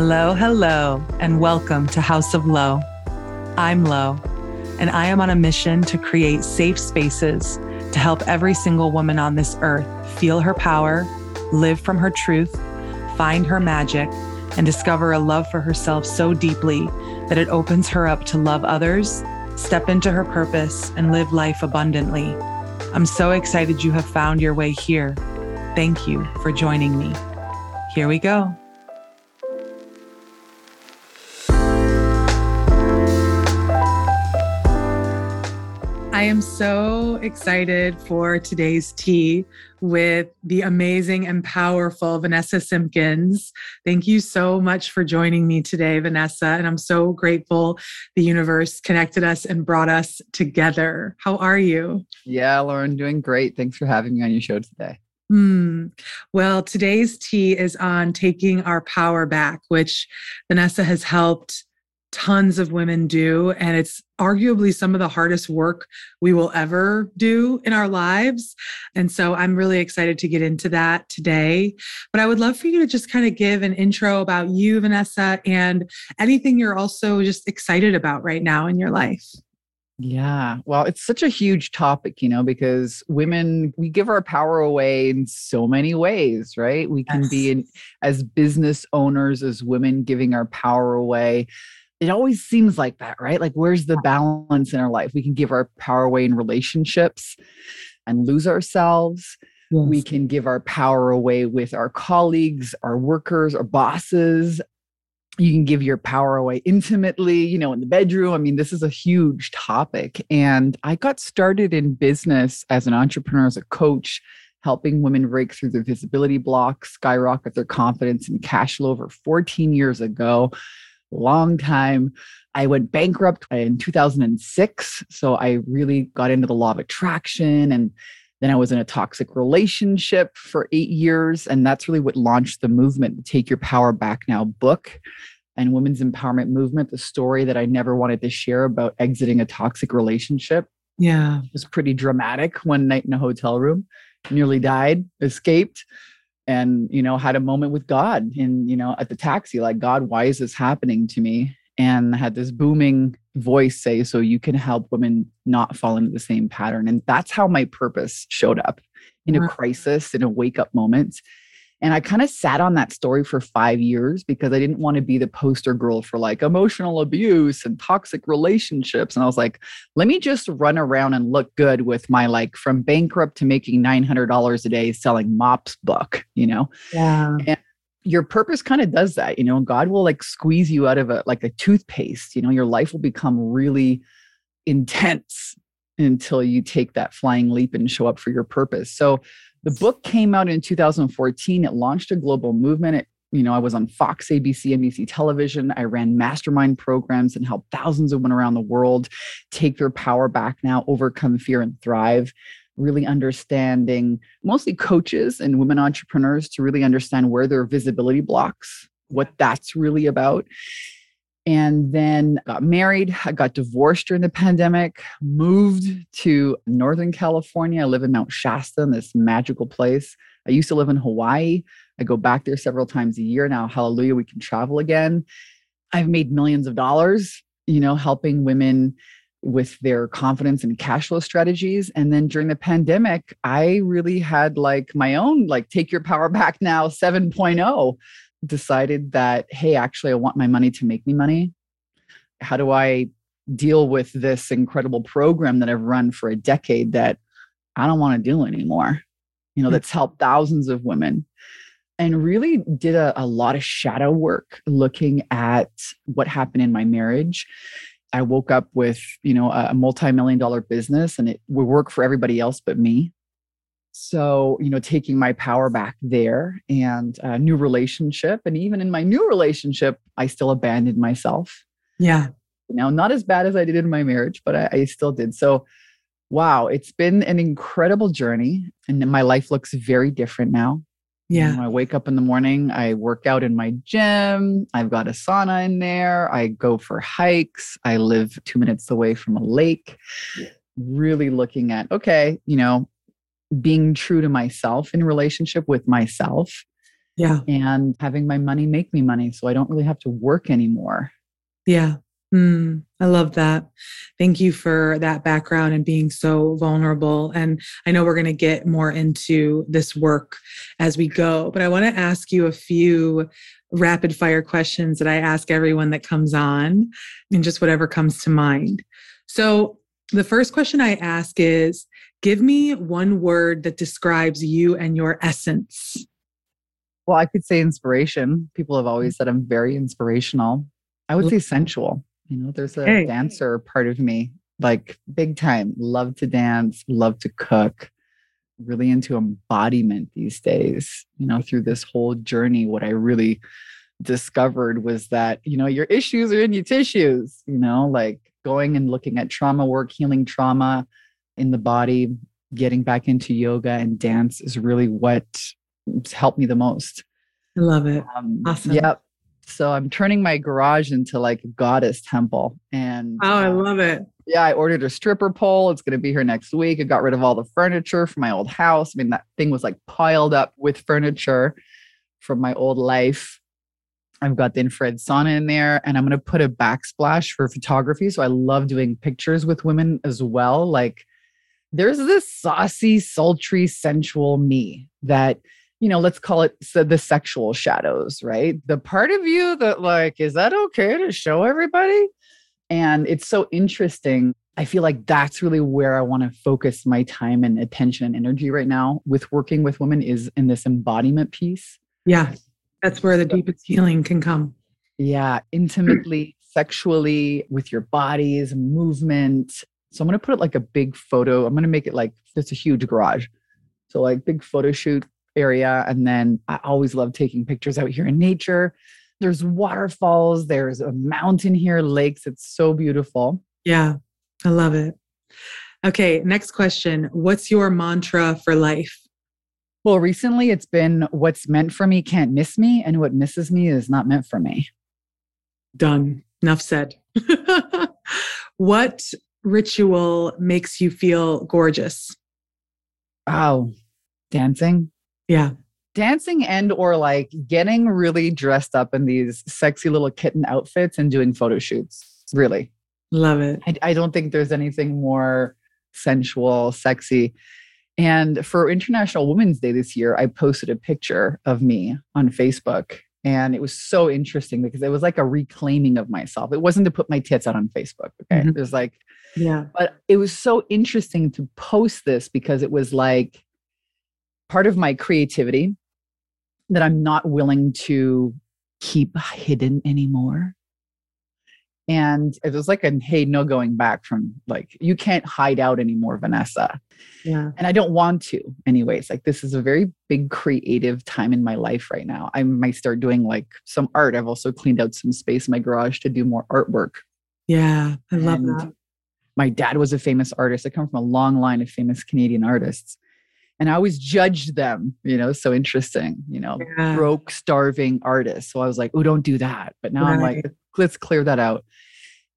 Hello, hello, and welcome to House of Lo. I'm Lo, and I am on a mission to create safe spaces to help every single woman on this earth feel her power, live from her truth, find her magic, and discover a love for herself so deeply that it opens her up to love others, step into her purpose, and live life abundantly. I'm so excited you have found your way here. Thank you for joining me. Here we go. I am so excited for today's tea with the amazing and powerful Vanessa Simpkins. Thank you so much for joining me today, Vanessa. And I'm so grateful the universe connected us and brought us together. How are you? Yeah, Lauren, doing great. Thanks for having me on your show today. Hmm. Well, today's tea is on taking our power back, which Vanessa has helped tons of women do. And it's arguably some of the hardest work we will ever do in our lives. And so I'm really excited to get into that today. But I would love for you to just kind of give an intro about you, Vanessa, and anything you're also just excited about right now in your life. Yeah. Well, it's such a huge topic, you know, because women, we give our power away in so many ways, right? We can yes. be in, as business owners, as women, giving our power away it always seems like that, right? Like, where's the balance in our life? We can give our power away in relationships and lose ourselves. Yes. We can give our power away with our colleagues, our workers, our bosses. You can give your power away intimately, you know, in the bedroom. I mean, this is a huge topic. And I got started in business as an entrepreneur, as a coach, helping women break through their visibility blocks, skyrocket their confidence and cash flow over 14 years ago long time. I went bankrupt in 2006. So I really got into the law of attraction. And then I was in a toxic relationship for eight years. And that's really what launched the movement, Take Your Power Back Now book and Women's Empowerment Movement, the story that I never wanted to share about exiting a toxic relationship. Yeah. It was pretty dramatic one night in a hotel room, nearly died, escaped and you know had a moment with god in you know at the taxi like god why is this happening to me? and had this booming voice say so you can help women not fall into the same pattern. and that's how my purpose showed up in a crisis in a wake up moment and I kind of sat on that story for five years because I didn't want to be the poster girl for like emotional abuse and toxic relationships. And I was like, let me just run around and look good with my like from bankrupt to making $900 a day selling mops book, you know? Yeah. And your purpose kind of does that, you know, God will like squeeze you out of a like a toothpaste, you know, your life will become really intense until you take that flying leap and show up for your purpose. So, the book came out in 2014. It launched a global movement. It, you know, I was on Fox, ABC, NBC television. I ran mastermind programs and helped thousands of women around the world take their power back now, overcome fear and thrive. Really understanding mostly coaches and women entrepreneurs to really understand where their visibility blocks, what that's really about and then got married. I got divorced during the pandemic, moved to Northern California. I live in Mount Shasta, in this magical place. I used to live in Hawaii. I go back there several times a year now. Hallelujah, we can travel again. I've made millions of dollars, you know, helping women with their confidence and cash flow strategies. And then during the pandemic, I really had like my own, like, take your power back now 7.0 decided that, hey, actually, I want my money to make me money. How do I deal with this incredible program that I've run for a decade that I don't want to do anymore? You know, hmm. that's helped thousands of women and really did a, a lot of shadow work looking at what happened in my marriage. I woke up with, you know, a multi-million dollar business and it would work for everybody else but me so you know taking my power back there and a new relationship and even in my new relationship i still abandoned myself. Yeah. Now not as bad as i did in my marriage but i, I still did. So wow it's been an incredible journey and my life looks very different now. Yeah. you know, i wake up in the morning i work out in my gym i've got a sauna in there i go for hikes i live two minutes away from a lake. Really looking at okay you know being true to myself in relationship with myself Yeah. And having my money make me money. So I don't really have to work anymore. Yeah. Mm, I love that. Thank you for that background and being so vulnerable. And I know we're going to get more into this work as we go, but I want to ask you a few rapid fire questions that I ask everyone that comes on and just whatever comes to mind. So, the first question I ask is give me one word that describes you and your essence. Well, I could say inspiration. People have always said I'm very inspirational. I would say sensual. You know, there's a hey. dancer part of me, like big time. Love to dance, love to cook, really into embodiment these days. You know, through this whole journey, what I really discovered was that, you know, your issues are in your tissues, you know, like going and looking at trauma work, healing trauma in the body, getting back into yoga and dance is really what helped me the most. I love it. Um, awesome. Yep. So I'm turning my garage into like a goddess temple. And oh, I uh, love it. Yeah, I ordered a stripper pole. It's going to be here next week. I got rid of all the furniture from my old house. I mean, that thing was like piled up with furniture from my old life. I've got the infrared sauna in there, and I'm going to put a backsplash for photography. So I love doing pictures with women as well. Like, there's this saucy, sultry, sensual me that you know, let's call it so the sexual shadows, right? The part of you that, like, is that okay to show everybody? And it's so interesting. I feel like that's really where I want to focus my time and attention and energy right now with working with women is in this embodiment piece. Yeah. That's where the deepest healing can come. Yeah. Intimately, sexually, with your bodies, movement. So I'm going to put it like a big photo. I'm going to make it like it's a huge garage. So, like, big photo shoot area. And then I always love taking pictures out here in nature. There's waterfalls, there's a mountain here, lakes. It's so beautiful. Yeah, I love it. Okay, next question. What's your mantra for life? Well, recently it's been what's meant for me can't miss me, and what misses me is not meant for me. Done. Enough said. what ritual makes you feel gorgeous? Oh, dancing. Yeah. Dancing and or like getting really dressed up in these sexy little kitten outfits and doing photo shoots. Really. Love it. I, I don't think there's anything more sensual, sexy. And for International Women's Day this year, I posted a picture of me on Facebook. And it was so interesting because it was like a reclaiming of myself. It wasn't to put my tits out on Facebook. Okay. Mm-hmm. It was like, yeah. But it was so interesting to post this because it was like, part of my creativity that I'm not willing to keep hidden anymore. And it was like a hey, no going back from like, you can't hide out anymore, Vanessa. Yeah. And I don't want to, anyways. Like, this is a very big creative time in my life right now. I might start doing like some art. I've also cleaned out some space in my garage to do more artwork. Yeah, I love and that. My dad was a famous artist. I come from a long line of famous Canadian artists and I always judged them, you know, so interesting, you know, yeah. broke, starving artists. So I was like, oh, don't do that. But now right. I'm like, let's clear that out.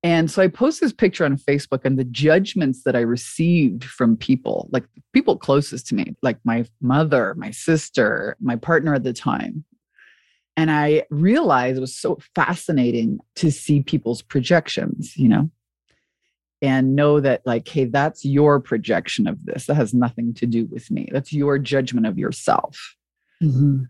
And so I post this picture on Facebook and the judgments that I received from people, like people closest to me, like my mother, my sister, my partner at the time. And I realized it was so fascinating to see people's projections, you know, and know that like hey that's your projection of this. That has nothing to do with me. That's your judgment of yourself. Mm-hmm.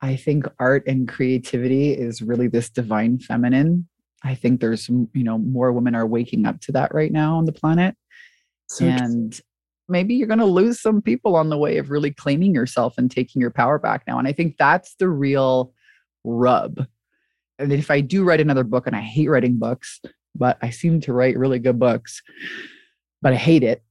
i think art and creativity is really this divine feminine. I think there's you know more women are waking up to that right now on the planet. So and maybe you're going to lose some people on the way of really claiming yourself and taking your power back now. And i think that's the real rub. And if i do write another book and i hate writing books but I seem to write really good books. But I hate it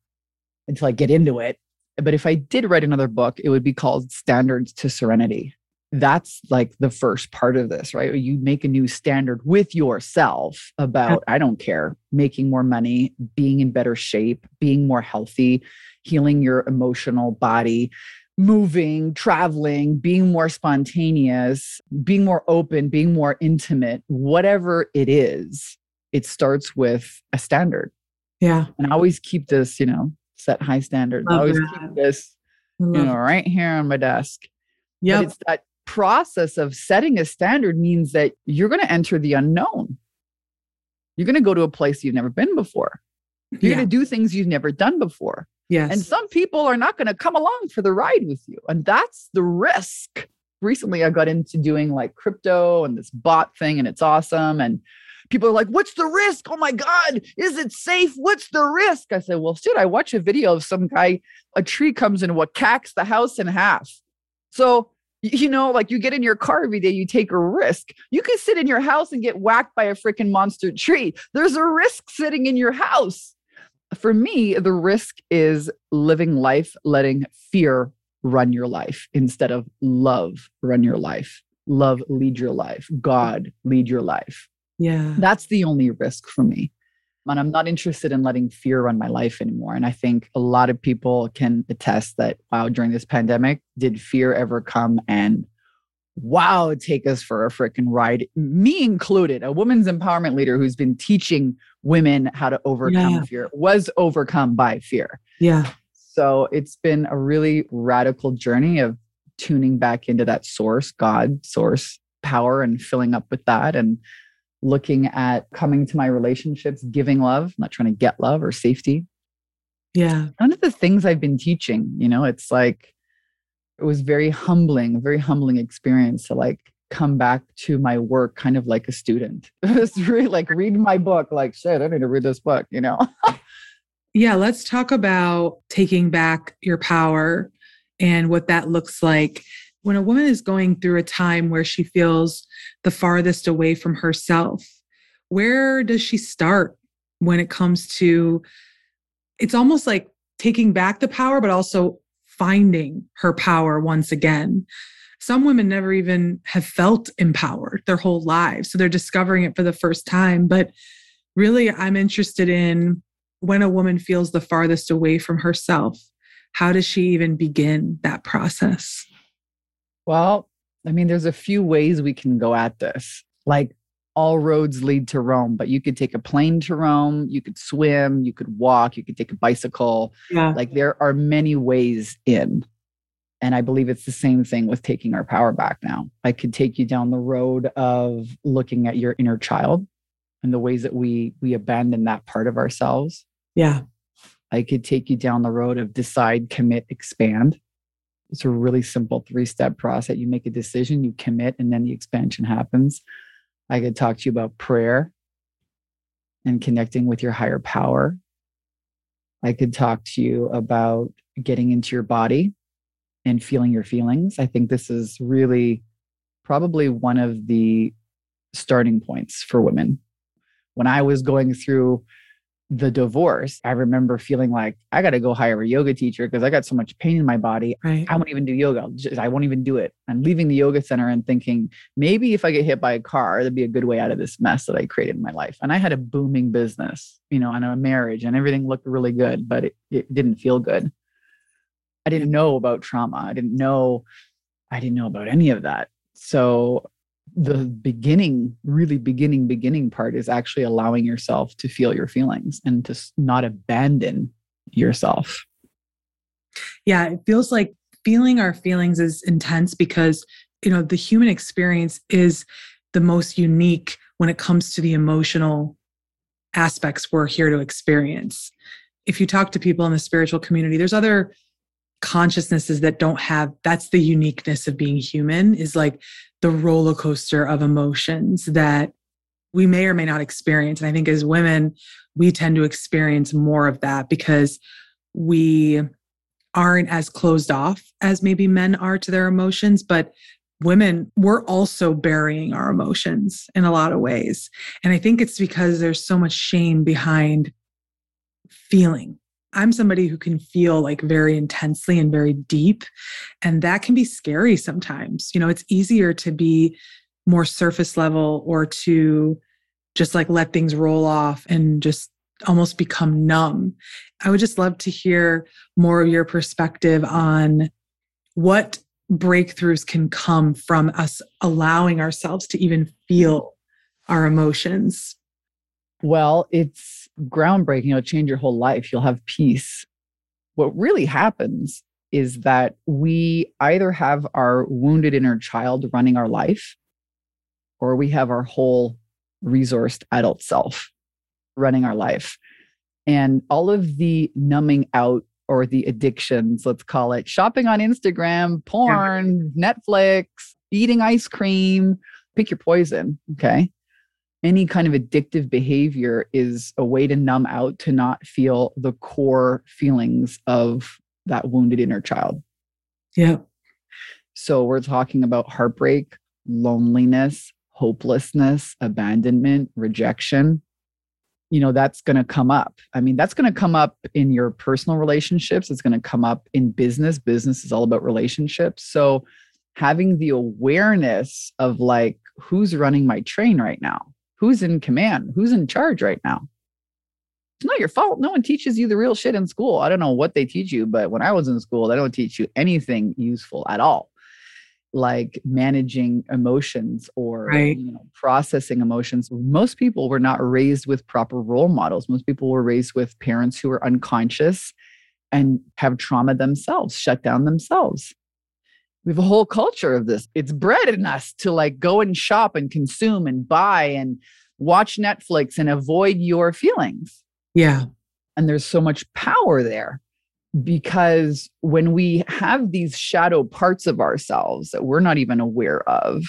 until I get into it. But if I did write another book, it would be called Standards to Serenity. That's like the first part of this, right? You make a new standard with yourself about, I don't care, making more money, being in better shape, being more healthy, healing your emotional body, moving, traveling, being more spontaneous, being more open, being more intimate, whatever it is it starts with a standard. Yeah. And I always keep this, you know, set high standards. Love I always that. keep this, you know, right here on my desk. Yeah. It's that process of setting a standard means that you're going to enter the unknown. You're going to go to a place you've never been before. You're yeah. going to do things you've never done before. Yes. And some people are not going to come along for the ride with you. And that's the risk. Recently, I got into doing like crypto and this bot thing, and it's awesome. And people are like, What's the risk? Oh my God, is it safe? What's the risk? I said, Well, shit, I watch a video of some guy, a tree comes in what cacks the house in half. So, you know, like you get in your car every day, you take a risk. You can sit in your house and get whacked by a freaking monster tree. There's a risk sitting in your house. For me, the risk is living life, letting fear run your life instead of love run your life. Love lead your life. God lead your life. Yeah. That's the only risk for me. And I'm not interested in letting fear run my life anymore. And I think a lot of people can attest that, wow, during this pandemic, did fear ever come and wow, take us for a freaking ride? Me included, a woman's empowerment leader who's been teaching women how to overcome yeah. fear was overcome by fear. Yeah. So it's been a really radical journey of tuning back into that source, God, source power, and filling up with that. And looking at coming to my relationships, giving love, not trying to get love or safety. Yeah. None of the things I've been teaching, you know, it's like, it was very humbling, a very humbling experience to like come back to my work kind of like a student. It was really like reading my book, like, shit, I need to read this book, you know? yeah. Let's talk about taking back your power and what that looks like when a woman is going through a time where she feels the farthest away from herself, where does she start when it comes to it's almost like taking back the power, but also finding her power once again. Some women never even have felt empowered their whole lives. So they're discovering it for the first time. But really, I'm interested in when a woman feels the farthest away from herself, how does she even begin that process? Well, I mean, there's a few ways we can go at this. Like all roads lead to Rome, but you could take a plane to Rome, you could swim, you could walk, you could take a bicycle. Yeah. Like there are many ways in. And I believe it's the same thing with taking our power back now. I could take you down the road of looking at your inner child and the ways that we we abandon that part of ourselves. Yeah. I could take you down the road of decide, commit, expand. It's a really simple three step process. You make a decision, you commit, and then the expansion happens. I could talk to you about prayer and connecting with your higher power. I could talk to you about getting into your body and feeling your feelings. I think this is really probably one of the starting points for women. When I was going through the divorce, I remember feeling like I got to go hire a yoga teacher because I got so much pain in my body. Right. I won't even do yoga. Just, I won't even do it. I'm leaving the yoga center and thinking maybe if I get hit by a car, that'd be a good way out of this mess that I created in my life. And I had a booming business, you know, and a marriage, and everything looked really good, but it, it didn't feel good. I didn't know about trauma. I didn't know. I didn't know about any of that. So the beginning, really beginning, beginning part is actually allowing yourself to feel your feelings and to not abandon yourself. Yeah, it feels like feeling our feelings is intense because, you know, the human experience is the most unique when it comes to the emotional aspects we're here to experience. If you talk to people in the spiritual community, there's other consciousnesses that don't have that's the uniqueness of being human is like the roller coaster of emotions that we may or may not experience. And I think as women, we tend to experience more of that because we aren't as closed off as maybe men are to their emotions. But women, we're also burying our emotions in a lot of ways. And I think it's because there's so much shame behind feeling I'm somebody who can feel like very intensely and very deep. And that can be scary sometimes. You know, it's easier to be more surface level or to just like let things roll off and just almost become numb. I would just love to hear more of your perspective on what breakthroughs can come from us allowing ourselves to even feel our emotions. Well, it's groundbreaking. It'll change your whole life. You'll have peace. What really happens is that we either have our wounded inner child running our life or we have our whole resourced adult self running our life. And all of the numbing out or the addictions, let's call it shopping on Instagram, porn, yeah. Netflix, eating ice cream, pick your poison. Okay. Any kind of addictive behavior is a way to numb out to not feel the core feelings of that wounded inner child. Yeah. So we're talking about heartbreak, loneliness, hopelessness, abandonment, rejection. You know, that's going to come up. I mean, that's going to come up in your personal relationships. It's going to come up in business. Business is all about relationships. So having the awareness of like, who's running my train right now? Who's in command? Who's in charge right now? It's not your fault. No one teaches you the real shit in school. I don't know what they teach you, but when I was in school, they don't teach you anything useful at all like managing emotions or right. you know, processing emotions. Most people were not raised with proper role models. Most people were raised with parents who are unconscious and have trauma themselves, shut down themselves. We have a whole culture of this. It's bred in us to like go and shop and consume and buy and watch Netflix and avoid your feelings. Yeah. And there's so much power there because when we have these shadow parts of ourselves that we're not even aware of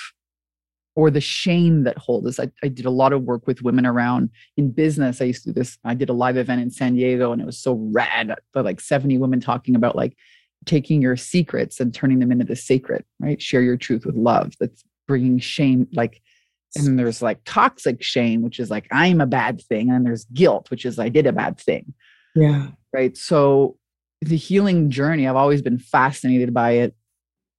or the shame that holds us I, I, did a lot of work with women around in business i used to do this i did a live event in san diego and it was so rad but like 70 women talking about like taking your secrets and turning them into the sacred right share your truth with love that's bringing shame like and there's like toxic shame which is like i'm a bad thing and there's guilt which is i did a bad thing yeah right so the healing journey, I've always been fascinated by it.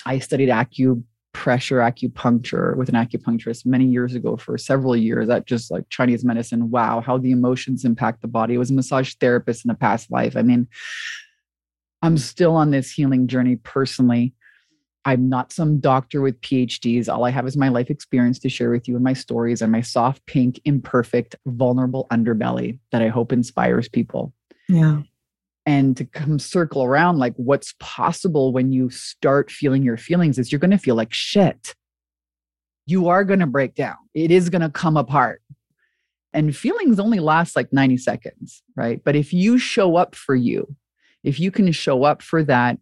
I studied acupressure, acupuncture with an acupuncturist many years ago for several years. That just like Chinese medicine. Wow, how the emotions impact the body. I was a massage therapist in a past life. I mean, I'm still on this healing journey personally. I'm not some doctor with PhDs. All I have is my life experience to share with you and my stories and my soft, pink, imperfect, vulnerable underbelly that I hope inspires people. Yeah and to come circle around like what's possible when you start feeling your feelings is you're going to feel like shit you are going to break down it is going to come apart and feelings only last like 90 seconds right but if you show up for you if you can show up for that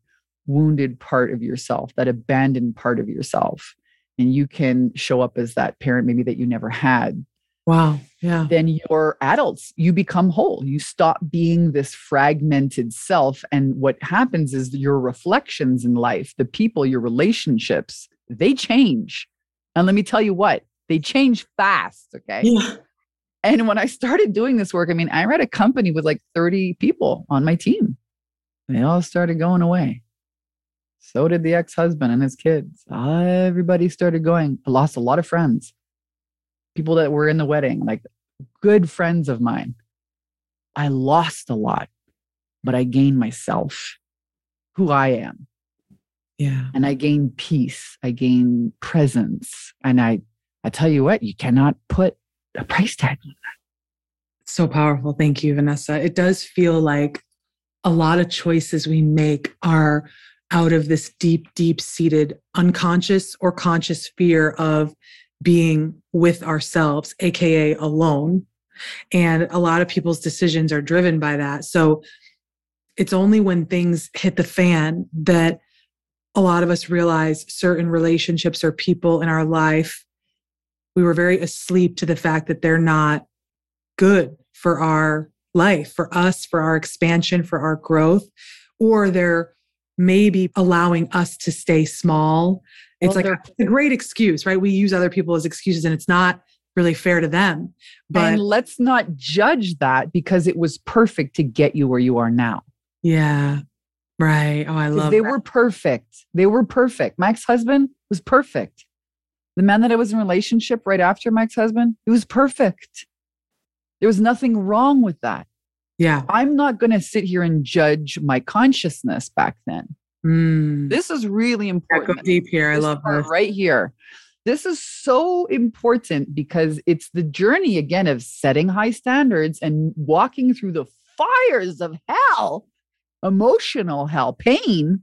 wounded part of yourself that abandoned part of yourself and you can show up as that parent maybe that you never had Wow. Yeah. Then you're adults. You become whole. You stop being this fragmented self. And what happens is your reflections in life, the people, your relationships, they change. And let me tell you what, they change fast. Okay. Yeah. And when I started doing this work, I mean, I read a company with like 30 people on my team. They all started going away. So did the ex husband and his kids. Everybody started going. I lost a lot of friends people that were in the wedding, like good friends of mine. I lost a lot, but I gained myself, who I am. Yeah. And I gained peace. I gained presence. And I I tell you what, you cannot put a price tag on that. So powerful. Thank you, Vanessa. It does feel like a lot of choices we make are out of this deep, deep seated unconscious or conscious fear of being with ourselves, AKA alone. And a lot of people's decisions are driven by that. So it's only when things hit the fan that a lot of us realize certain relationships or people in our life, we were very asleep to the fact that they're not good for our life, for us, for our expansion, for our growth, or they're maybe allowing us to stay small it's well, like a, a great excuse, right? We use other people as excuses and it's not really fair to them. But and let's not judge that because it was perfect to get you where you are now. Yeah. Right. Oh, I love they that. were perfect. They were perfect. My ex-husband was perfect. The man that I was in relationship right after my ex-husband, he was perfect. There was nothing wrong with that. Yeah. I'm not going to sit here and judge my consciousness back then. Mm. This is really important. go deep here. I love this. Right here. This is so important because it's the journey again of setting high standards and walking through the fires of hell, emotional hell, pain,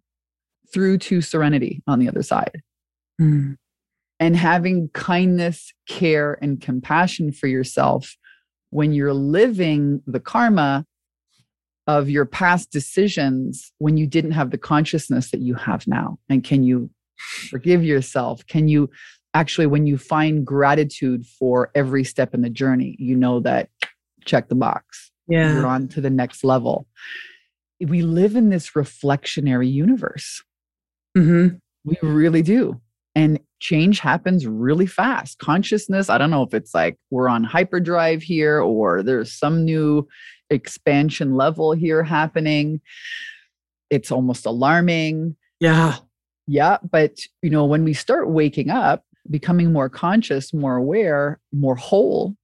through to serenity on the other side. Mm. And having kindness, care, and compassion for yourself when you're living the karma of your past decisions when you didn't have the consciousness that you have now? And can you forgive yourself? Can you actually, when you find gratitude for every step in the journey, you know that check the box. Yeah. You're on to the next level. We live in this reflectionary universe. Mm-hmm. We really do. And change happens really fast. Consciousness, I don't know if it's like we're on hyperdrive here or there's some new expansion level here happening. It's almost alarming. Yeah. Yeah. But, you know, when we start waking up, becoming more conscious, more aware, more whole,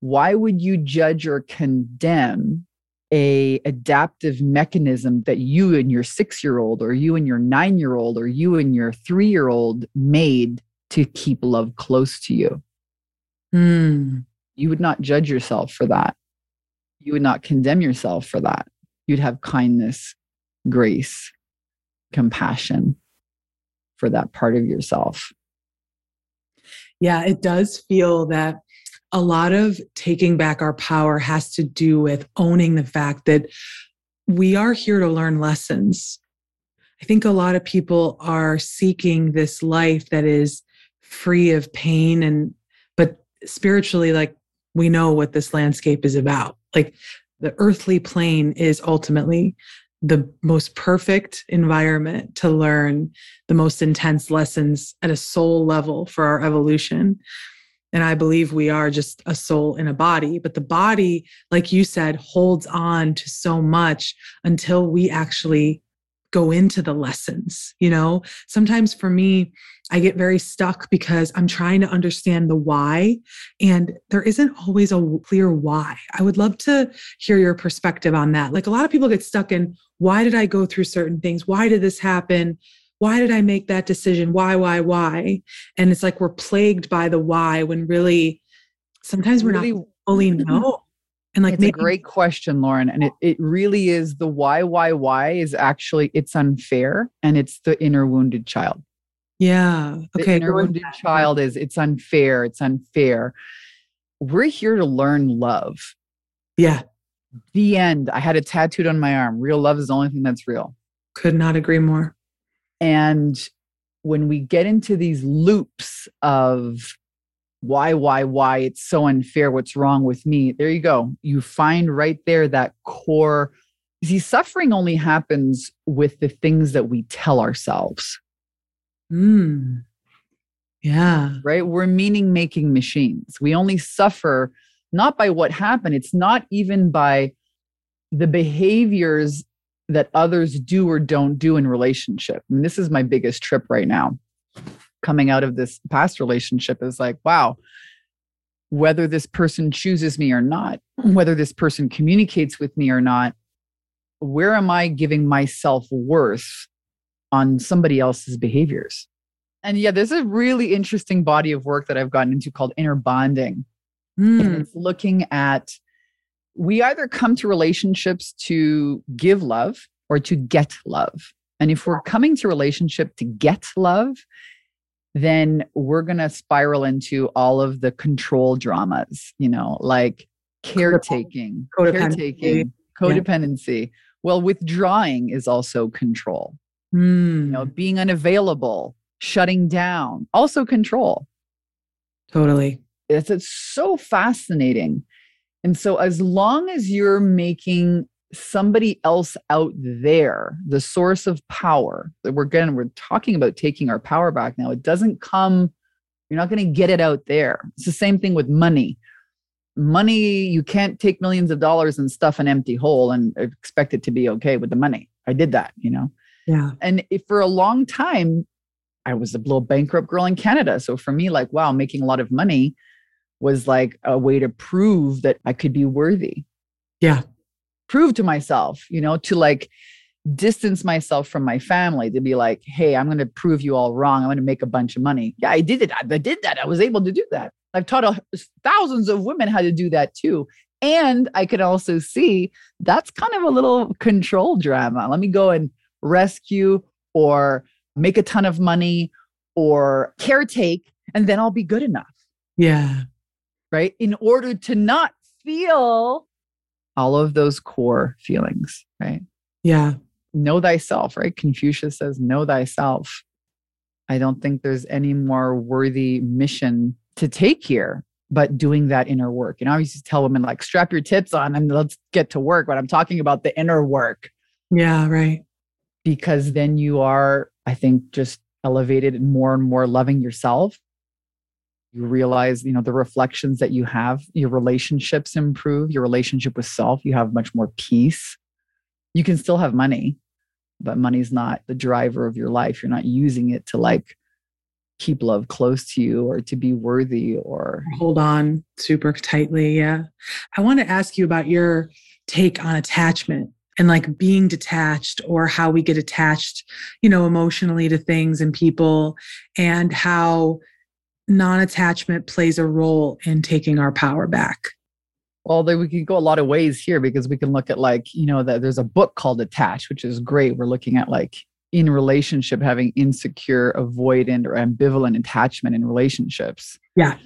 why would you judge or condemn a adaptive mechanism that you and your 6-year-old or you and your 9-year-old or you and your 3-year-old made to keep love close to you? Mm. You would not judge yourself for that. You would not condemn yourself for that. You'd have kindness, grace, compassion for that part of yourself. Yeah, it does feel that a lot of taking back our power has to do with owning the fact that we are here to learn lessons. I think a lot of people are seeking this life that is free of pain and but spiritually like we know what this landscape is about. Like the earthly plane is ultimately the most perfect environment to learn the most intense lessons at a soul level for our evolution. And I believe we are just a soul in a body, but the body, like you said, holds on to so much until we actually go into the lessons. You know, sometimes for me, I get very stuck because I'm trying to understand the why, and there isn't always a clear why. I would love to hear your perspective on that. Like a lot of people get stuck in why did I go through certain things? Why did this happen? Why did I make that decision? Why, why, why? And it's like we're plagued by the why when really sometimes we're really, not fully know. And like, it's maybe, a great question, Lauren. And it, it really is the why, why, why is actually it's unfair and it's the inner wounded child. Yeah. Okay. The inner wounded child is it's unfair. It's unfair. We're here to learn love. Yeah. The end. I had a tattooed on my arm. Real love is the only thing that's real. Could not agree more. And when we get into these loops of why, why, why, it's so unfair, what's wrong with me, there you go. You find right there that core. See, suffering only happens with the things that we tell ourselves. Mm. Yeah. Right? We're meaning making machines. We only suffer not by what happened, it's not even by the behaviors that others do or don't do in relationship. And this is my biggest trip right now. Coming out of this past relationship is like, wow, whether this person chooses me or not, whether this person communicates with me or not, where am I giving myself worth on somebody else's behaviors? And yeah, there's a really interesting body of work that I've gotten into called inner bonding. Mm. And it's looking at we either come to relationships to give love or to get love. And if we're coming to relationship to get love, then we're going to spiral into all of the control dramas, you know, like caretaking, codependency. caretaking, codependency. Yeah. Well, withdrawing is also control. Mm. You know, being unavailable, shutting down, also control. Totally. It's, it's so fascinating. And so, as long as you're making somebody else out there the source of power, that we're again, we're talking about taking our power back now, it doesn't come, you're not going to get it out there. It's the same thing with money. Money, you can't take millions of dollars and stuff an empty hole and expect it to be okay with the money. I did that, you know? Yeah. And if for a long time, I was a little bankrupt girl in Canada. So for me, like, wow, making a lot of money was like a way to prove that I could be worthy. Yeah. Prove to myself, you know, to like distance myself from my family to be like, hey, I'm going to prove you all wrong. I'm going to make a bunch of money. Yeah, I did it. I did that. I was able to do that. I've taught a, thousands of women how to do that too. And I could also see that's kind of a little control drama. Let me go and rescue or make a ton of money or caretake, and then I'll be good enough. Yeah. Right. In order to not feel all of those core feelings. Right. Yeah. Know thyself. Right. Confucius says, know thyself. I don't think there's any more worthy mission to take here but doing that inner work. And I always tell women like strap your tits on and let's get to work. But I'm talking about the inner work. Yeah, right. Because then you are, I think, just elevated and more and more loving yourself. You realize, you know, the reflections that you have, your relationships improve, your relationship with self, you have much more peace. You can still have money, but money's not the driver of your life. You're not using it to like keep love close to you or to be worthy or hold on super tightly. Yeah. I want to ask you about your take on attachment and like being detached or how we get attached, you know, emotionally to things and people and how non attachment plays a role in taking our power back. Well, we could go a lot of ways here because we can look at like, you know, that there's a book called Attached, which is great. We're looking at like in relationship having insecure, avoidant, or ambivalent attachment in relationships. Yeah.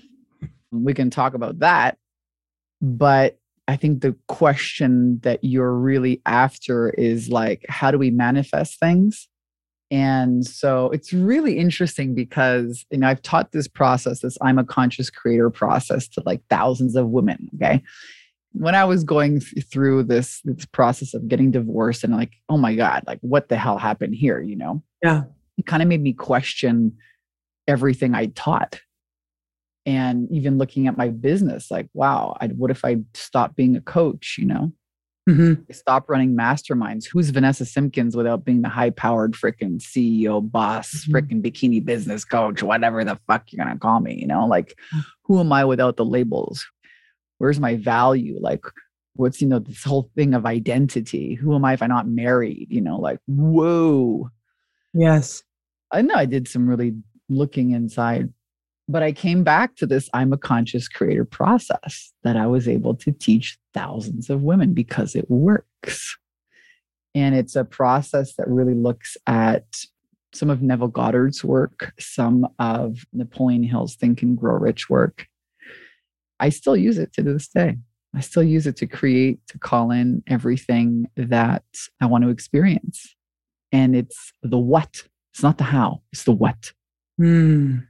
We can talk about that. But I think the question that you're really after is like, how do we manifest things? And so it's really interesting because, you know, I've taught this process, this I'm a conscious creator process to like thousands of women. Okay when I was going through this this process of getting divorced and like, oh my God, like what the hell happened here? You know? Yeah. It kind of made me question everything I taught. And even looking at my business, like, wow, I, what if I stop being a coach? You know, mm-hmm. stop running masterminds. Who's Vanessa Simpkins without being the high powered freaking CEO, boss, mm-hmm. freaking bikini business coach, whatever the fuck you're gonna call me? You know, like, mm. who am I without the labels? where's my value like what's you know this whole thing of identity who am i if i'm not married you know like whoa yes i know i did some really looking inside but i came back to this i'm a conscious creator process that i was able to teach thousands of women because it works and it's a process that really looks at some of neville goddard's work some of napoleon hill's think and grow rich work I still use it to this day. I still use it to create, to call in everything that I want to experience. And it's the what. It's not the how, it's the what. Mm.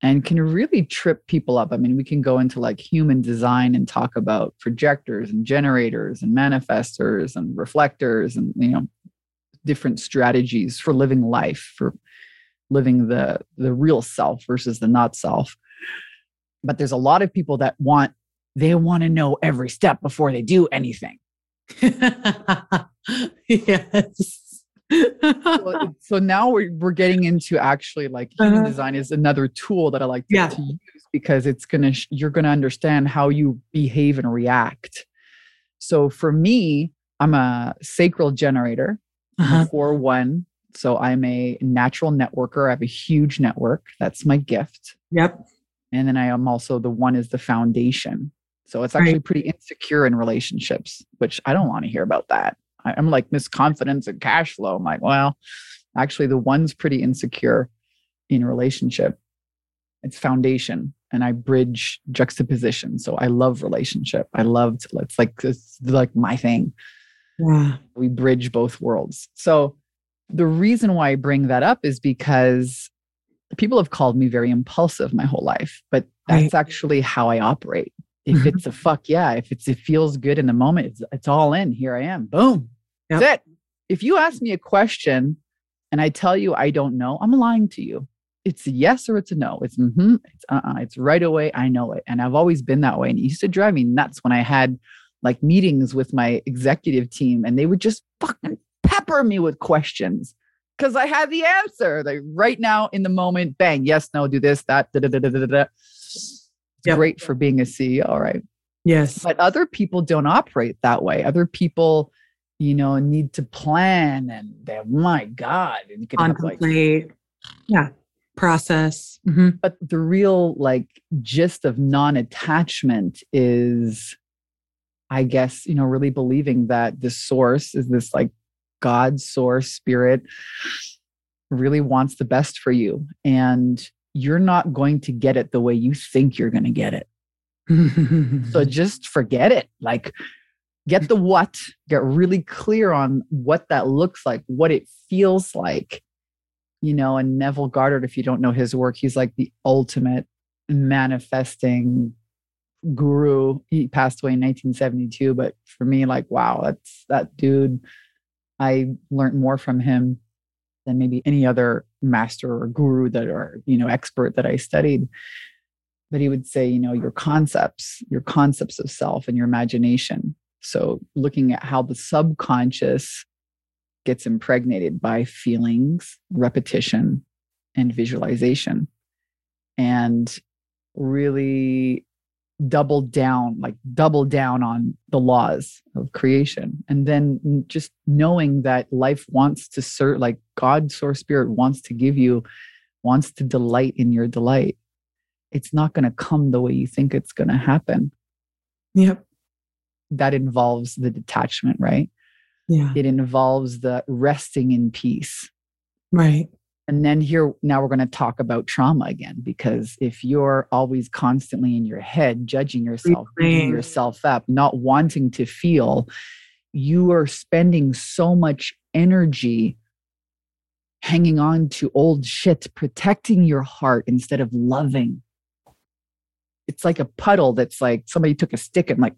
And can really trip people up. I mean, we can go into like human design and talk about projectors and generators and manifestors and reflectors and, you know, different strategies for living life, for living the the real self versus the not self. But there's a lot of people that want they want to know every step before they do anything. Yes so, so, now we're, we're getting into actually like human uh-huh. design is another tool that i like to, yeah. to use because it's gonna you're gonna understand how you behave and react so for me i'm a sacral generator uh-huh. for one so i'm a natural networker i have a huge network that's my gift yep and then I am also the one is the foundation. So it's actually right. pretty insecure in relationships, which I don't want to hear about that. I'm like Miss Confidence and cash flow. I'm like, well, actually, the one's pretty insecure in relationship. It's foundation, and I bridge juxtaposition. So I love relationship. I love to, it's like it's like my thing. Yeah, we bridge both worlds. So the reason why I bring that up is because people have called me very impulsive my whole life, but that's right. actually how I operate. If mm-hmm. it's a fuck yeah, if it's it feels good in the moment, it's it's all in. Here I am. Boom. Yep. That's it. If you ask me a question and I tell you I don't know, I'm lying to you. It's a yes or it's a no. It's mm-hmm, it's uh-uh, it's right away. I know it. And I've always been that way. And it used to drive me nuts when I had like meetings with my executive team and they would just fucking pepper me with questions because I had the answer. Like right now in the moment, bang, yes, no, do this, that, da, da, da, da, da, da. Yep. great for being a CEO, right? Yes. But other people don't operate that way. Other people, you know, need to plan and that, my God, and you can contemplate. Like, yeah. Process. Mm-hmm. But the real like gist of non-attachment is I guess, you know, really believing that the source is this like God, source, spirit, really wants the best for you. And you're not going to get it the way you think you're going to get it. so just forget it. Like, get the what, get really clear on what that looks like, what it feels like. You know, and Neville Goddard, if you don't know his work, he's like the ultimate manifesting guru. He passed away in 1972, but for me, like, wow, that's that dude. I learned more from him than maybe any other master or guru that or you know expert that I studied. But he would say, you know, your concepts, your concepts of self and your imagination. So looking at how the subconscious gets impregnated by feelings, repetition, and visualization. And really double down, like double down on the laws of creation. And then just knowing that life wants to serve, like God, source spirit wants to give you, wants to delight in your delight. It's not going to come the way you think it's going to happen. Yep. That involves the detachment, right? Yeah. It involves the resting in peace. Right. And then here, now we're going to talk about trauma again, because if you're always constantly in your head, judging yourself, beating yourself up, not wanting to feel, you are spending so much energy hanging on to old shit, protecting your heart instead of loving it's like a puddle that's like somebody took a stick and like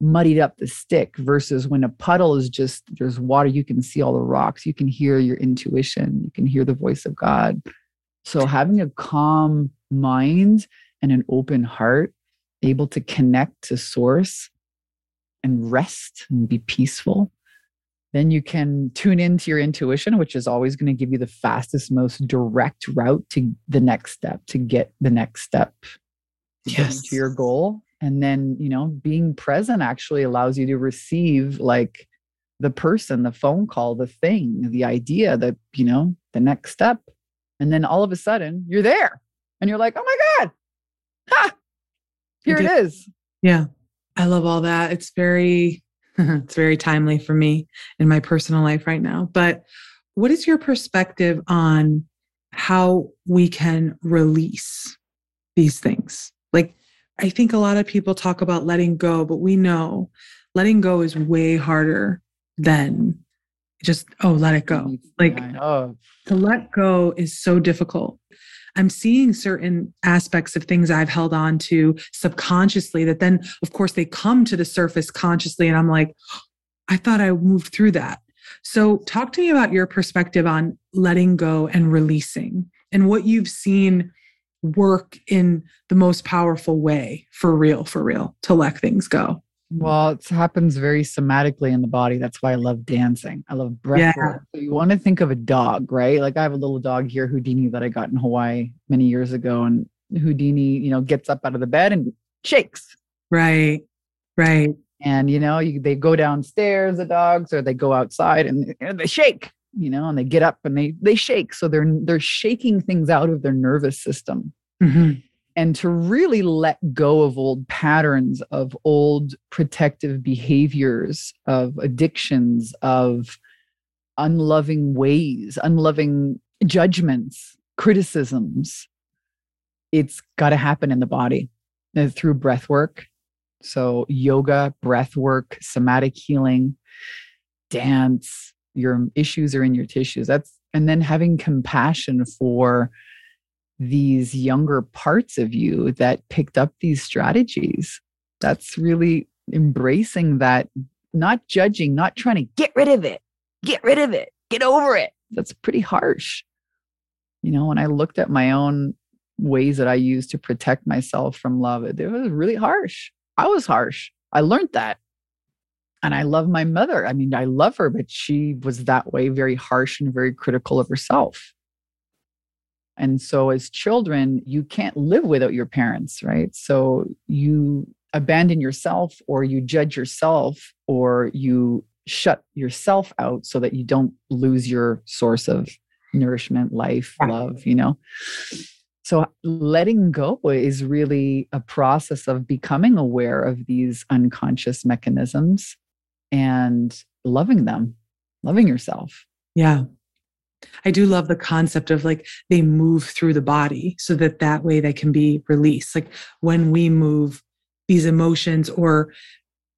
muddied up the stick versus when a puddle is just there's water you can see all the rocks you can hear your intuition you can hear the voice of god. So having a calm mind and an open heart able to connect to source and rest and be peaceful then you can tune into your intuition which is always going to give you the fastest most direct route to the next step to get the next step yes. to your goal. And then you know being present actually allows you to receive like the person the phone call the thing the idea that you know the next step. And then all of a sudden you're there. And you're like oh my god! Ha! Here it is. yeah. I love all that. It's very it's very timely for me in my personal life right now. But what is your perspective on how we can release these things like, I think a lot of people talk about letting go, but we know letting go is way harder than just, oh, let it go. Like, to let go is so difficult. I'm seeing certain aspects of things I've held on to subconsciously that then, of course, they come to the surface consciously. And I'm like, I thought I moved through that. So, talk to me about your perspective on letting go and releasing and what you've seen work in the most powerful way for real, for real, to let things go? Well, it happens very somatically in the body. That's why I love dancing. I love breath yeah. work. So you want to think of a dog, right? Like I have a little dog here, Houdini, that I got in Hawaii many years ago. And Houdini, you know, gets up out of the bed and shakes. Right. Right. And, you know, you, they go downstairs, the dogs, or they go outside and, and they shake you know, and they get up and they they shake. So they're they're shaking things out of their nervous system. Mm-hmm. And to really let go of old patterns, of old protective behaviors, of addictions, of unloving ways, unloving judgments, criticisms. It's got to happen in the body uh, through breath work. So, yoga, breath work, somatic healing, dance, your issues are in your tissues. That's and then having compassion for these younger parts of you that picked up these strategies. That's really embracing that not judging not trying to get rid of it get rid of it get over it. That's pretty harsh. You know when i looked at my own ways that i used to protect myself from love it, was really harsh. I was harsh. I learned that and I love my mother. I mean, I love her, but she was that way, very harsh and very critical of herself. And so, as children, you can't live without your parents, right? So, you abandon yourself, or you judge yourself, or you shut yourself out so that you don't lose your source of nourishment, life, love, you know? So, letting go is really a process of becoming aware of these unconscious mechanisms and loving them, loving yourself. Yeah. I do love the concept of like they move through the body so that that way they can be released. Like when we move these emotions or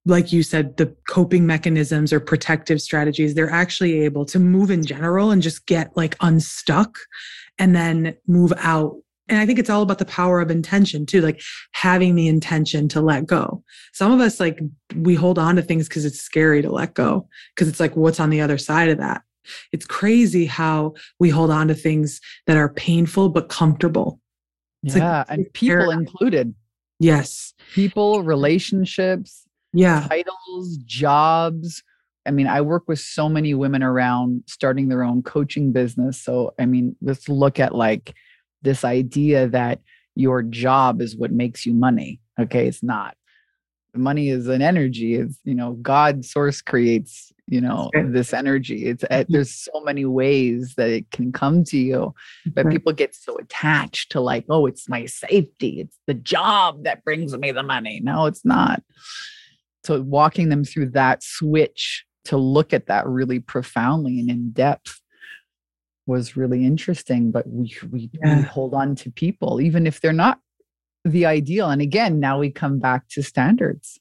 like you said, the coping mechanisms or protective strategies, they're actually able to move in general and just get like unstuck and then move out. And I think it's all about the power of intention too, like having the intention to let go. Some of us, like, we hold on to things because it's scary to let go, because it's like, what's on the other side of that? It's crazy how we hold on to things that are painful but comfortable. It's yeah, like, and people included. Yes. People, relationships, yeah titles jobs i mean i work with so many women around starting their own coaching business so i mean let's look at like this idea that your job is what makes you money. Okay it's not. Money is an energy. It's you know god source creates you know this energy. It's uh, there's so many ways that it can come to you but people get so attached to like oh it's my safety. It's the job that brings me the money. No it's not. So walking them through that switch to look at that really profoundly and in depth was really interesting but we, we, yeah. we hold on to people even if they're not the ideal. And again now we come back to standards.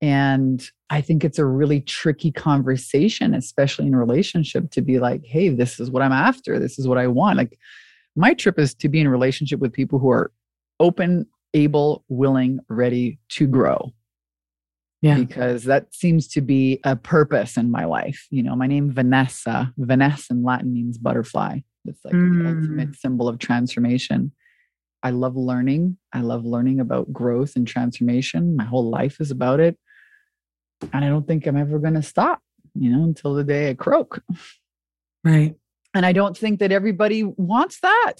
And i think it's a really tricky conversation especially in relationship to be like hey this is what i'm after. This is what i want. Like my trip is to be in a relationship with people who are open able willing ready to grow yeah. Because that seems to be a purpose in my life. You know, my name Vanessa. Vanessa in Latin means butterfly. It's like mm. the ultimate symbol of transformation. I love learning. I love learning about growth and transformation. My whole life is about it. And I don't think I'm ever going to stop, you know, until the day I croak. Right. And I don't think that everybody wants that.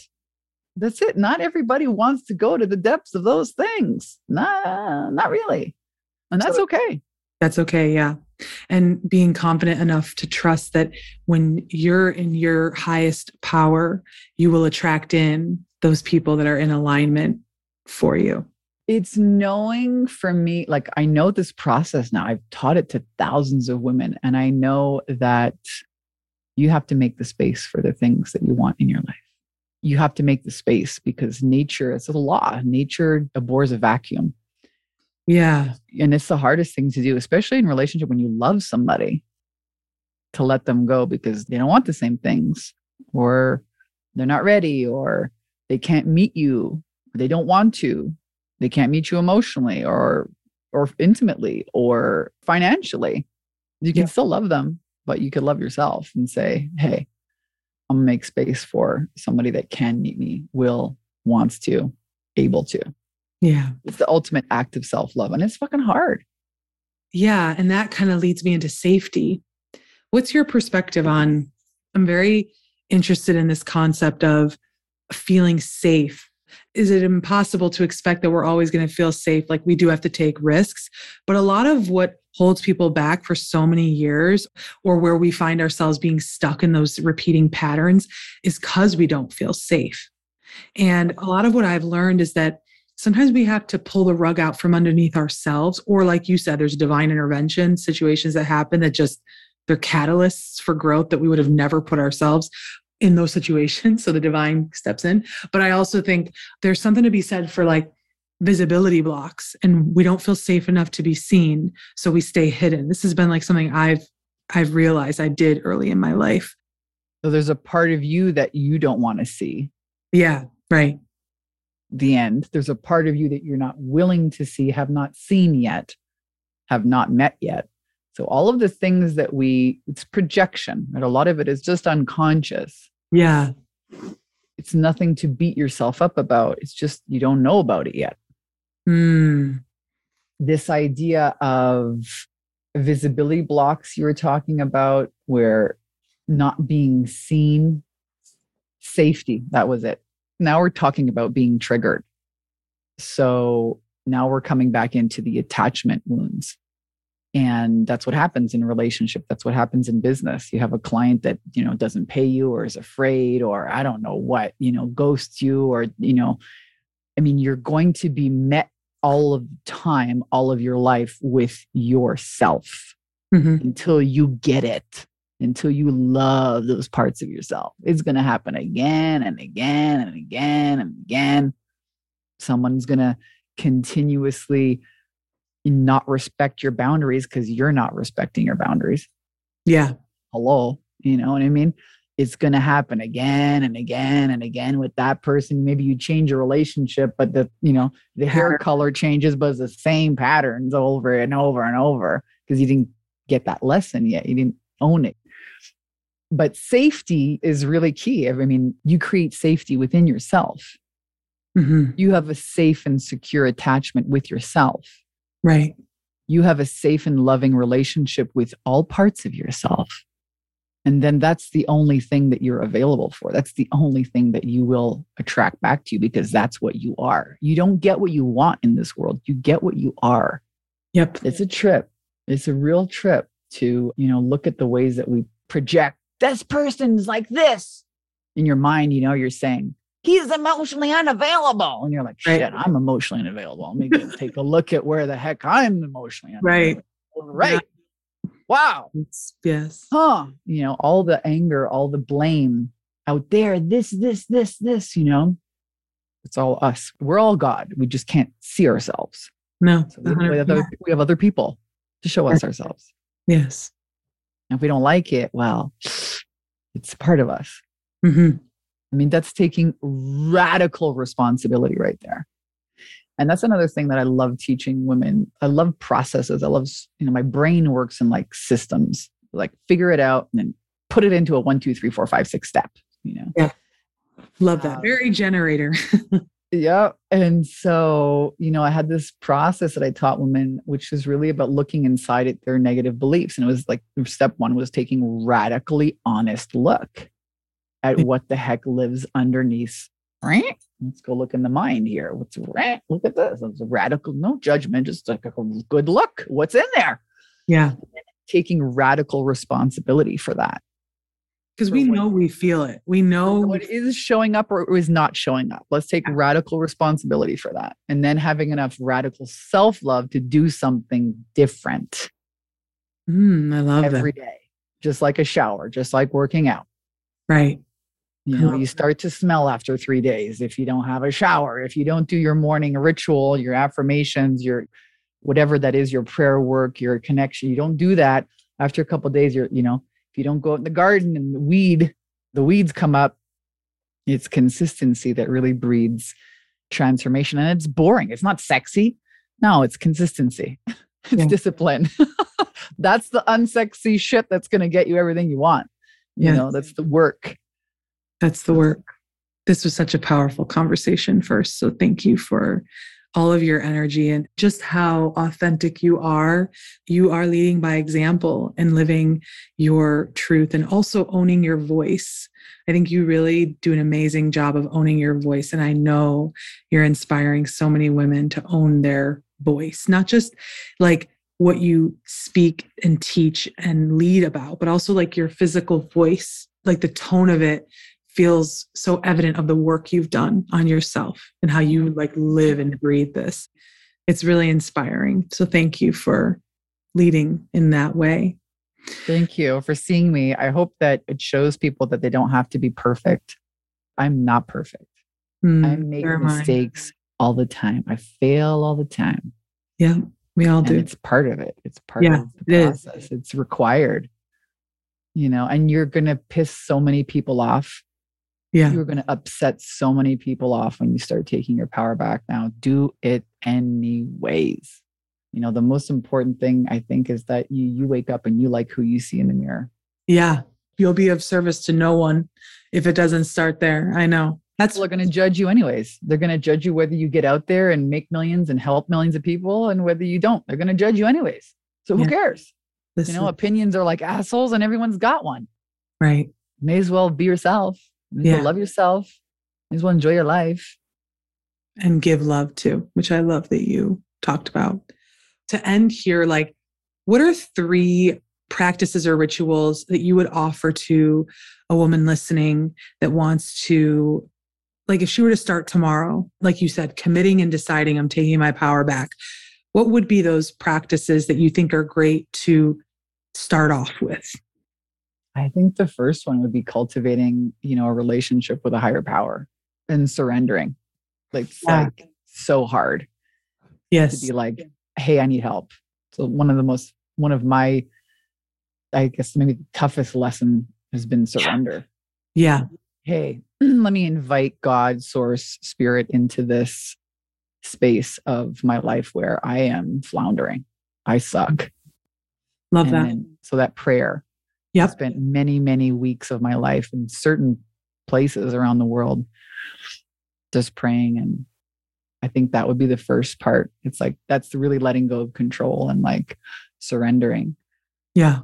That's it. Not everybody wants to go to the depths of those things. Nah, not really. And that's so, okay. That's okay. Yeah. And being confident enough to trust that when you're in your highest power, you will attract in those people that are in alignment for you. It's knowing for me, like I know this process now. I've taught it to thousands of women, and I know that you have to make the space for the things that you want in your life. You have to make the space because nature, it's a law. Nature abhors a vacuum. Yeah. And it's the hardest thing to do, especially in relationship when you love somebody to let them go because they don't want the same things or they're not ready or they can't meet you they don't want to. They can't meet you emotionally or or intimately or financially. You can yeah. still love them, but you could love yourself and say, "Hey, I'm gonna make space for somebody that can meet me, will, wants to, able to." Yeah. It's the ultimate act of self love. And it's fucking hard. Yeah. And that kind of leads me into safety. What's your perspective on? I'm very interested in this concept of feeling safe. Is it impossible to expect that we're always going to feel safe? Like we do have to take risks. But a lot of what holds people back for so many years, or where we find ourselves being stuck in those repeating patterns, is because we don't feel safe. And a lot of what I've learned is that sometimes we have to pull the rug out from underneath ourselves or like you said there's divine intervention situations that happen that just they're catalysts for growth that we would have never put ourselves in those situations so the divine steps in. But i also think there's something to be said for like visibility blocks and we don't feel safe enough to be seen so we stay hidden. This has been like something i've i've realized i did early in my life. So there's a part of you that you don't want to see. Yeah right the end. There's a part of you that you're not willing to see, have not seen yet, have not met yet. So all of the things that we, it's projection, and a lot of it is just unconscious. Yeah. It's nothing to beat yourself up about. It's just you don't know about it yet. Hmm. This idea of visibility blocks you were talking about, where not being seen, safety, that was it now we're talking about being triggered. So now we're coming back into the attachment wounds. And that's what happens in a relationship. That's what happens in business. You have a client that, you know, doesn't pay you or is afraid or I don't know what, you know, ghosts you or, you know, I mean, you're going to be met all of the time, all of your life with yourself mm-hmm. until you get it, until you love those parts of yourself. It's going to happen again and again and again and again. Someone's going to continuously not respect your boundaries because you're not respecting your boundaries. Yeah. Hello. You know what I mean? It's going to happen again and again and again with that person. Maybe you change your relationship, but the, you know, the hair color changes, but it's the same patterns over and over and over because you didn't get that lesson yet. You didn't own it. But safety is really key. I mean, you create safety within yourself. Mm-hmm. You have a safe and secure attachment with yourself. Right. You have a safe and loving relationship with all parts of yourself. And then that's the only thing that you're available for. That's the only thing that you will attract back to you because that's what you are. You don't get what you want in this world. You get what you are. Yep. It's a trip. It's a real trip to, you know, look at the ways that we project this person's like this. In your mind, you know, you're saying, he's emotionally unavailable. And you're like, shit, right. I'm emotionally unavailable. Let Maybe take a look at where the heck I'm emotionally unavailable. Right. Right. Yeah. Wow. It's, yes. Huh. You know, all the anger, all the blame out there, this, this, this, this, you know, it's all us. We're all God. We just can't see ourselves. No. So we, have other, we, have other, people to show us ourselves. Yes. And if we don't like it, well, it's part of us. Mm-hmm. I mean, that's taking radical responsibility right there. And that's another thing that I love teaching women. I love processes. I love, you know, my brain works in like systems, like figure it out and then put it into a one, two, three, four, five, six step, you know? Yeah. Love that. Um, Very generator. yeah. And so, you know, I had this process that I taught women, which was really about looking inside at their negative beliefs. And it was like step one was taking radically honest look at mm. what the heck lives underneath. Right? Let's go look in the mind here. What's right? Look at this. It's a radical, no judgment, just like a good look. What's in there? Yeah. Taking radical responsibility for that. Because we know we feel it. We know what is showing up or is not showing up. Let's take yeah. radical responsibility for that. And then having enough radical self love to do something different. Mm, I love every that. day, Just like a shower, just like working out. Right. You know, you start to smell after three days if you don't have a shower, if you don't do your morning ritual, your affirmations, your whatever that is, your prayer work, your connection. You don't do that after a couple days. You're, you know, if you don't go out in the garden and the weed, the weeds come up. It's consistency that really breeds transformation, and it's boring. It's not sexy. No, it's consistency. It's yeah. discipline. that's the unsexy shit that's going to get you everything you want. You yes. know, that's the work that's the work. This was such a powerful conversation first. So thank you for all of your energy and just how authentic you are. You are leading by example and living your truth and also owning your voice. I think you really do an amazing job of owning your voice. And I know you're inspiring so many women to own their voice, not just like what you speak and teach and lead about, but also like your physical voice, like the tone of it feels so evident of the work you've done on yourself and how you like live and breathe this. It's really inspiring. So thank you for leading in that way. Thank you for seeing me. I hope that it shows people that they don't have to be perfect. I'm not perfect. Mm, I make mistakes I. all the time. I fail all the time. Yeah, we all do. it's part of it. It's part yeah, of the process. it's required. You know, and you're going to piss so many people off yeah. You're going to upset so many people off when you start taking your power back now. Do it anyways. You know, the most important thing I think is that you you wake up and you like who you see in the mirror. Yeah. You'll be of service to no one if it doesn't start there. I know. That's people are going to judge you anyways. They're going to judge you whether you get out there and make millions and help millions of people and whether you don't. They're going to judge you anyways. So who yeah. cares? This you know, opinions are like assholes and everyone's got one. Right. May as well be yourself yeah. love yourself. You as well enjoy your life. And give love too, which I love that you talked about. To end here, like, what are three practices or rituals that you would offer to a woman listening that wants to, like, if she were to start tomorrow, like you said, committing and deciding, I'm taking my power back, what would be those practices that you think are great to start off with? I think the first one would be cultivating, you know, a relationship with a higher power and surrendering. Like, yeah. like so hard. Yes. To be like, hey, I need help. So one of the most one of my I guess maybe the toughest lesson has been surrender. Yeah. Hey, let me invite God, source, spirit into this space of my life where I am floundering. I suck. Love and that. Then, so that prayer. Yeah. Spent many, many weeks of my life in certain places around the world just praying and I think that would be the first part. It's like that's really letting go of control and like surrendering. Yeah.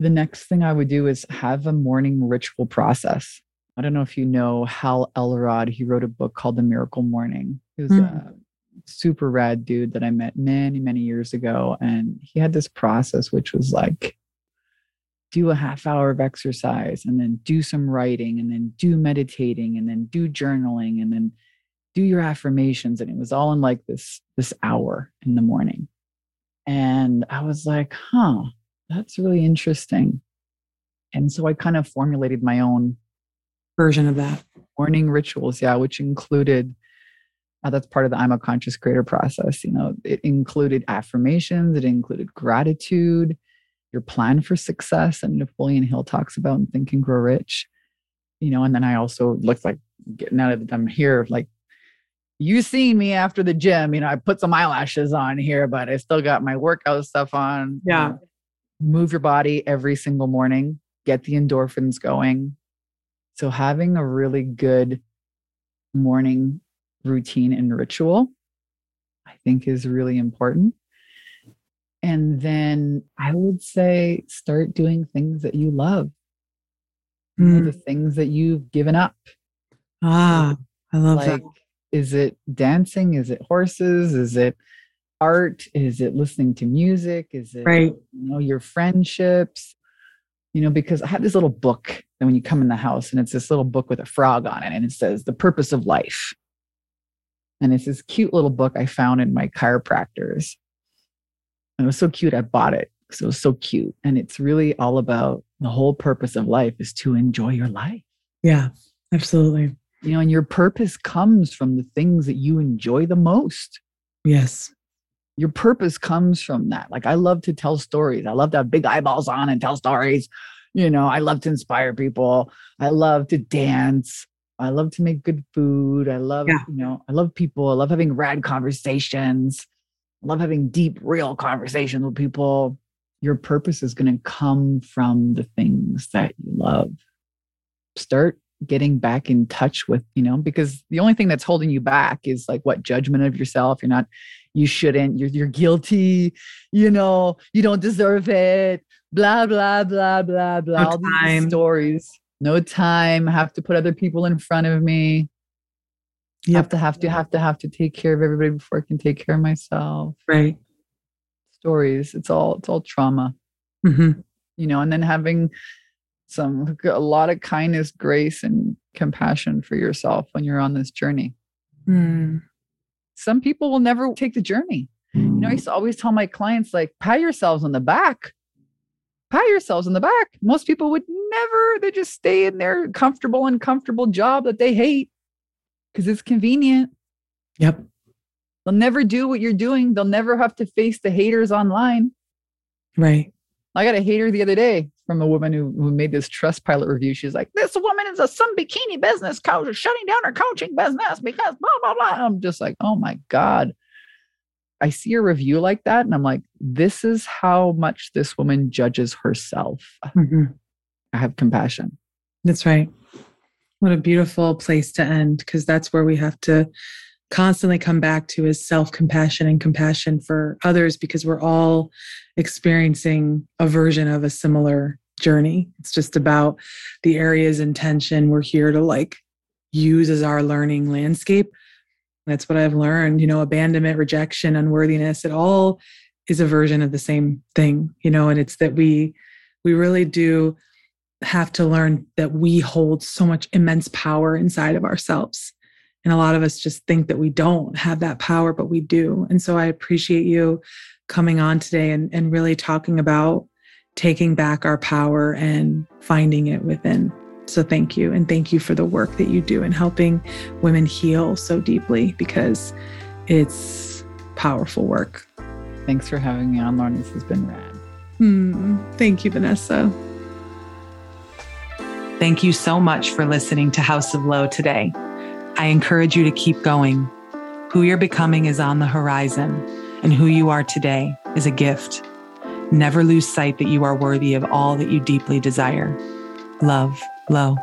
The next thing I would do is have a morning ritual process. I don't know if you know Hal Elrod. He wrote a book called The Miracle Morning. He was mm. a super rad dude that I met many, many years ago. And he had this process, which was like do a half hour of exercise and then do some writing and then do meditating and then do journaling and then do your affirmations. And it was all in like this this hour in the morning. And I was like, huh, that's really interesting. And so I kind of formulated my own version of that. Morning rituals, yeah, which included uh, that's part of the I'm a conscious creator process. You know, it included affirmations, it included gratitude, your plan for success, and Napoleon Hill talks about in Think and Grow Rich. You know, and then I also looked like getting out of I'm here, like you seen me after the gym. You know, I put some eyelashes on here, but I still got my workout stuff on. Yeah. Move your body every single morning, get the endorphins going. So, having a really good morning routine and ritual, I think is really important. And then I would say start doing things that you love, mm. you know, the hmm. things that you've given up. Ah, I love like, that is it dancing? Is it horses? Is it art? Is it listening to music? Is it right. you know your friendships? You know, because I have this little book and when you come in the house and it's this little book with a frog on it and it says the purpose of life. And it's this cute little book I found in my chiropractors. It was so cute, I bought it because it was so cute. And it's really all about the whole purpose of life is to enjoy your life. Yeah, absolutely. You know and your purpose comes from the things that you enjoy the most. Yes. Your purpose comes from that. Like i love to tell stories. I love to have big eyeballs on and tell stories. You know i love to inspire people. I love to dance. I love to make good food. I love yeah. you know i love people. I love having rad conversations i love having deep real conversations with people your purpose is going to come from the things that you love start getting back in touch with, you know, because the only thing that's holding you back is like what judgment of yourself. You're not, you shouldn't, you're, you're guilty, you know, you don't deserve it, blah, blah, blah, blah, blah. No all these stories. No time. have to put other people in front of me. You have to have to have to have to take care of everybody before I can take care of myself. Right. Stories. It's all it's all trauma. Mm-hmm. You know, and then having some a lot of kindness, grace, and compassion for yourself when you're on this journey. Mm. Some people will never take the journey. You know, I used to always tell my clients, like, pat yourselves on the back. Pat yourselves on the back. Most people would never, they just stay in their comfortable, uncomfortable job that they hate because it's convenient. Yep. They'll never do what you're doing. They'll never have to face the haters online. Right. I got a hater the other day from a woman who, who made this Trustpilot review. She's like, this woman is a some bikini business coach is shutting down her coaching business because blah, blah, blah. I'm just like, oh my God. I see a review like that and I'm like, this is how much this woman judges herself. Mm-hmm. I have compassion. That's right. What a beautiful place to end because that's where we have to constantly come back to is self compassion and compassion for others because we're all experiencing a version of a similar journey. It's just about the areas in tension we're here to like use as our learning landscape. That's what I've learned, you know, abandonment, rejection, unworthiness, it all is a version of the same thing, you know, and it's that we we really do have to learn that we hold so much immense power inside of ourselves. And a lot of us just think that we don't have that power, but we do. And so I appreciate you coming on today and, and really talking about taking back our power and finding it within. So thank you. And thank you for the work that you do in helping women heal so deeply because it's powerful work. Thanks for having me on, Lauren. This has been rad. Mm, thank you, Vanessa. Thank you so much for listening to House of Low today. I encourage you to keep going. Who you're becoming is on the horizon, and who you are today is a gift. Never lose sight that you are worthy of all that you deeply desire. Love, Low.